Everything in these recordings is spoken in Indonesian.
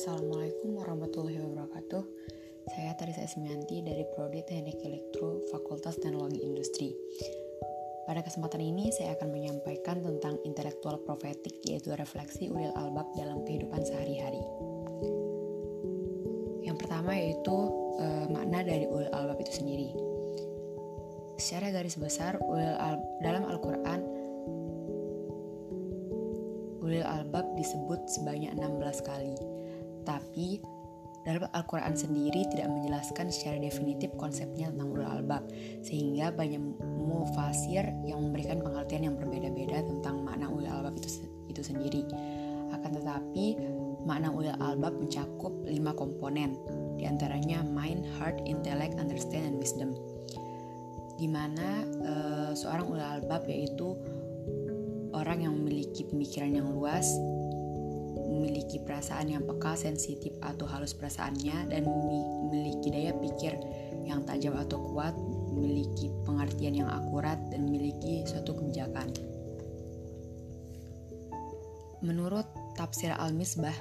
Assalamualaikum warahmatullahi wabarakatuh. Saya Tarisa Esmianti dari Prodi Teknik Elektro Fakultas Teknologi Industri. Pada kesempatan ini saya akan menyampaikan tentang intelektual profetik yaitu refleksi ulil albab dalam kehidupan sehari-hari. Yang pertama yaitu e, makna dari ulil albab itu sendiri. Secara garis besar ulil al dalam Al-Qur'an ulil albab disebut sebanyak 16 kali. Tapi dalam Al-Quran sendiri tidak menjelaskan secara definitif konsepnya tentang ulul albab, sehingga banyak mufasir yang memberikan pengertian yang berbeda-beda tentang makna ulul albab itu, itu sendiri. Akan tetapi, makna ulul albab mencakup lima komponen, di antaranya mind, heart, intellect, understand, and wisdom. Di mana uh, seorang ulul albab yaitu orang yang memiliki pemikiran yang luas, memiliki perasaan yang peka, sensitif atau halus perasaannya, dan memiliki daya pikir yang tajam atau kuat, memiliki pengertian yang akurat, dan memiliki suatu kebijakan. Menurut tafsir Al-Misbah,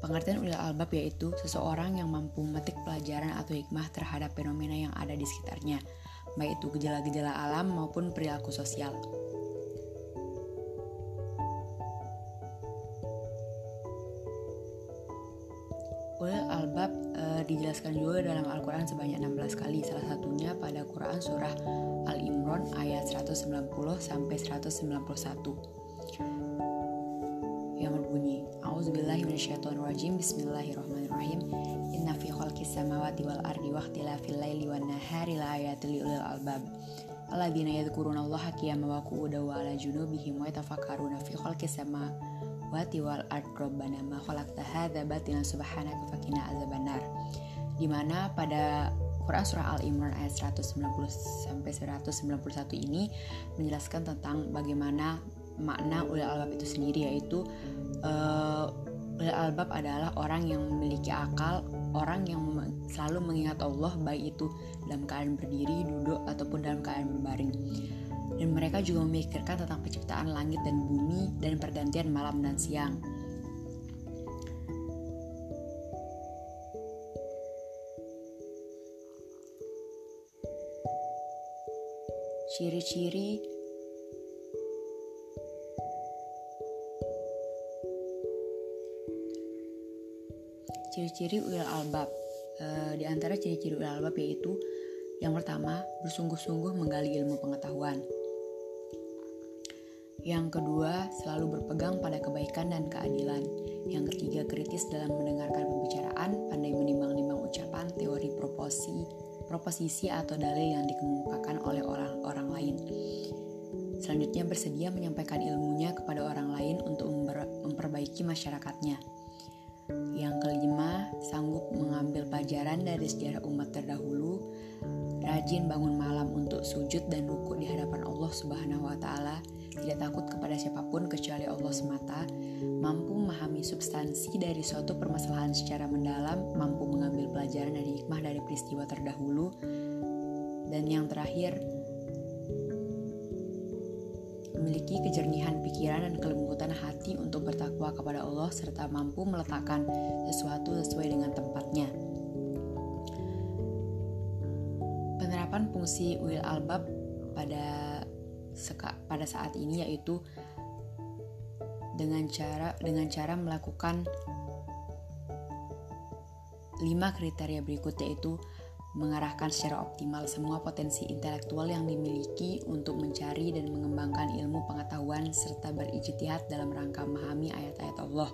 pengertian ulil albab yaitu seseorang yang mampu memetik pelajaran atau hikmah terhadap fenomena yang ada di sekitarnya, baik itu gejala-gejala alam maupun perilaku sosial. Ulil albab e, dijelaskan juga dalam Al-Quran sebanyak 16 kali, salah satunya pada Quran Surah Al-Imran ayat 190 sampai 191 yang berbunyi A'udzubillahi minasyaitonirrajim Bismillahirrahmanirrahim. Inna fi khalqis samawati wal ardi wa ikhtilafil laili wan nahari la ayatul albab. Alladzina yadhkuruna Allaha qiyaman wa qu'udan wa ala junubihim wa yatafakkaruna fi khalqis samawati wati wal ard robbana ma khalaqta hadza batilan subhanaka di mana pada Quran surah Al Imran ayat 190 sampai 191 ini menjelaskan tentang bagaimana makna ulil albab itu sendiri yaitu uh, ulil albab adalah orang yang memiliki akal, orang yang selalu mengingat Allah baik itu dalam keadaan berdiri, duduk ataupun dalam keadaan berbaring dan mereka juga memikirkan tentang penciptaan langit dan bumi dan pergantian malam dan siang. Ciri-ciri Ciri-ciri ulil albab e, Di antara ciri-ciri ulil albab yaitu Yang pertama, bersungguh-sungguh menggali ilmu pengetahuan yang kedua, selalu berpegang pada kebaikan dan keadilan. Yang ketiga, kritis dalam mendengarkan pembicaraan, pandai menimbang-nimbang ucapan, teori proposisi, proposisi atau dalil yang dikemukakan oleh orang-orang lain. Selanjutnya, bersedia menyampaikan ilmunya kepada orang lain untuk memperbaiki masyarakatnya. Yang kelima, sanggup mengambil pelajaran dari sejarah umat terdahulu, rajin bangun malam untuk sujud dan ruku di hadapan Allah Subhanahu wa taala, tidak takut kepada siapa pun kecuali Allah semata, mampu memahami substansi dari suatu permasalahan secara mendalam, mampu mengambil pelajaran dan hikmah dari peristiwa terdahulu, dan yang terakhir, memiliki kejernihan pikiran dan kelembutan hati untuk bertakwa kepada Allah serta mampu meletakkan sesuatu sesuai dengan tempatnya. Penerapan fungsi Will Albab pada pada saat ini yaitu dengan cara dengan cara melakukan lima kriteria berikut yaitu mengarahkan secara optimal semua potensi intelektual yang dimiliki untuk mencari dan mengembangkan ilmu pengetahuan serta berijtihad dalam rangka memahami ayat-ayat Allah.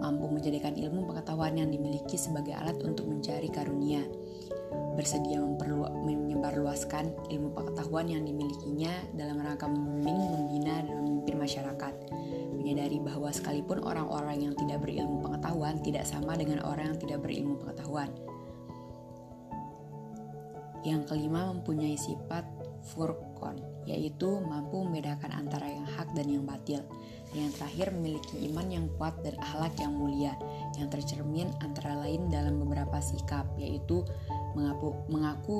Mampu menjadikan ilmu pengetahuan yang dimiliki sebagai alat untuk mencari karunia bersedia menyebarluaskan ilmu pengetahuan yang dimilikinya dalam rangka membimbing, membina, dan memimpin masyarakat. Menyadari bahwa sekalipun orang-orang yang tidak berilmu pengetahuan tidak sama dengan orang yang tidak berilmu pengetahuan. Yang kelima mempunyai sifat furqon, yaitu mampu membedakan antara yang hak dan yang batil. Yang terakhir memiliki iman yang kuat dan akhlak yang mulia, yang tercermin antara lain dalam beberapa sikap, yaitu mengaku, mengaku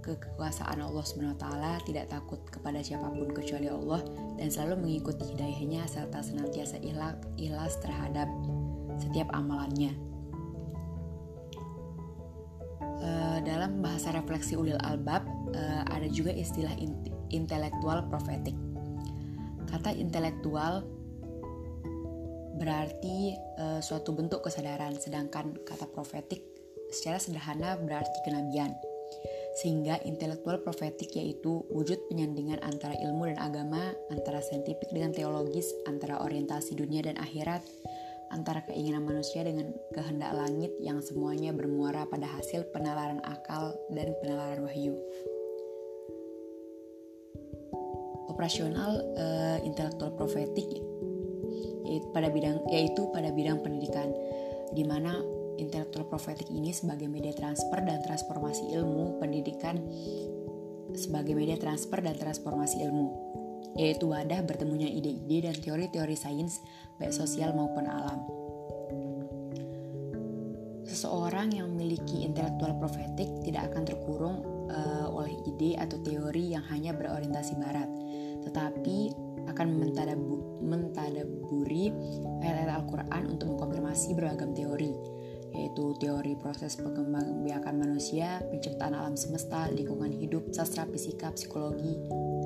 kekuasaan Allah SWT tidak takut kepada siapa pun kecuali Allah dan selalu mengikuti hidayahnya serta senantiasa ikhlas, terhadap setiap amalannya. Uh, dalam bahasa refleksi ulil albab uh, ada juga istilah intelektual profetik. Kata intelektual berarti uh, suatu bentuk kesadaran, sedangkan kata profetik secara sederhana berarti kenabian. Sehingga intelektual profetik yaitu wujud penyandingan antara ilmu dan agama, antara saintifik dengan teologis, antara orientasi dunia dan akhirat, antara keinginan manusia dengan kehendak langit yang semuanya bermuara pada hasil penalaran akal dan penalaran wahyu. Operasional uh, intelektual profetik pada bidang yaitu pada bidang pendidikan di mana intelektual profetik ini sebagai media transfer dan transformasi ilmu pendidikan sebagai media transfer dan transformasi ilmu yaitu wadah bertemunya ide-ide dan teori-teori sains baik sosial maupun alam. Seseorang yang memiliki intelektual profetik tidak akan terkurung uh, oleh ide atau teori yang hanya berorientasi barat, tetapi akan mentadaburi ayat-ayat Al-Quran untuk mengkonfirmasi beragam teori yaitu teori proses pengembangbiakan manusia, penciptaan alam semesta, lingkungan hidup, sastra, fisika, psikologi,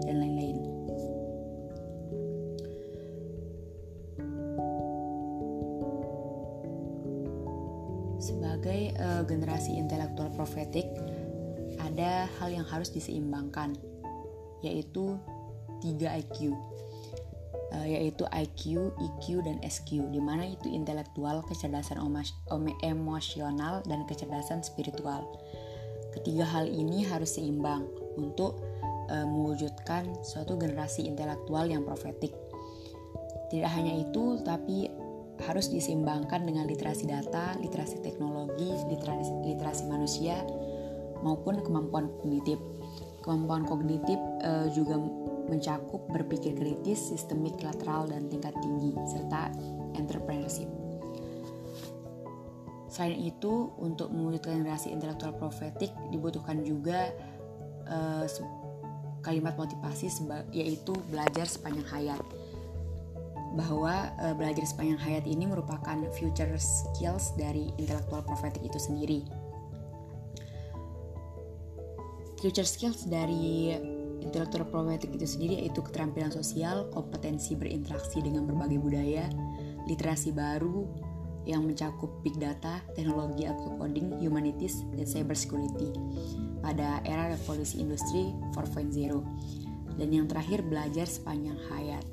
dan lain-lain. Sebagai uh, generasi intelektual profetik, ada hal yang harus diseimbangkan, yaitu 3 IQ uh, yaitu IQ, EQ, dan SQ, di mana itu intelektual, kecerdasan emosional, dan kecerdasan spiritual. Ketiga hal ini harus seimbang untuk uh, mewujudkan suatu generasi intelektual yang profetik. Tidak hanya itu, tapi harus diseimbangkan dengan literasi data, literasi teknologi, literasi, literasi manusia, maupun kemampuan kognitif. Kemampuan kognitif uh, juga mencakup berpikir kritis, sistemik, lateral, dan tingkat tinggi, serta entrepreneurship. Selain itu, untuk mewujudkan generasi intelektual profetik dibutuhkan juga uh, kalimat motivasi yaitu belajar sepanjang hayat. Bahwa uh, belajar sepanjang hayat ini merupakan future skills dari intelektual profetik itu sendiri. Future skills dari Intelektual profetik itu sendiri yaitu keterampilan sosial, kompetensi berinteraksi dengan berbagai budaya, literasi baru yang mencakup big data, teknologi atau coding, humanities, dan cyber security pada era revolusi industri 4.0. Dan yang terakhir belajar sepanjang hayat.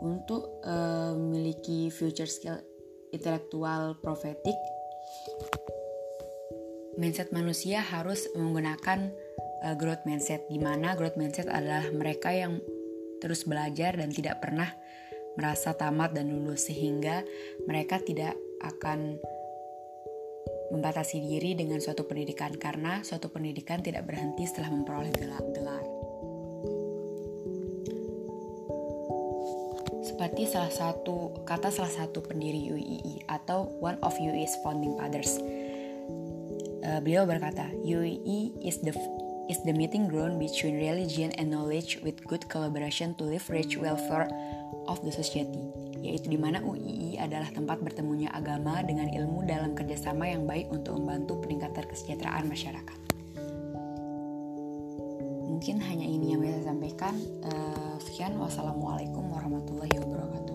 Untuk uh, memiliki future skill intelektual profetik, mindset manusia harus menggunakan uh, growth mindset di mana growth mindset adalah mereka yang terus belajar dan tidak pernah merasa tamat dan lulus sehingga mereka tidak akan membatasi diri dengan suatu pendidikan karena suatu pendidikan tidak berhenti setelah memperoleh gelar. Seperti salah satu kata salah satu pendiri UII atau one of UI's founding fathers. Uh, beliau berkata, UII is the is the meeting ground between religion and knowledge with good collaboration to leverage welfare of the society, yaitu di mana UII adalah tempat bertemunya agama dengan ilmu dalam kerjasama yang baik untuk membantu peningkatan kesejahteraan masyarakat. Mungkin hanya ini yang bisa saya sampaikan. Uh, sekian, wassalamualaikum warahmatullahi wabarakatuh.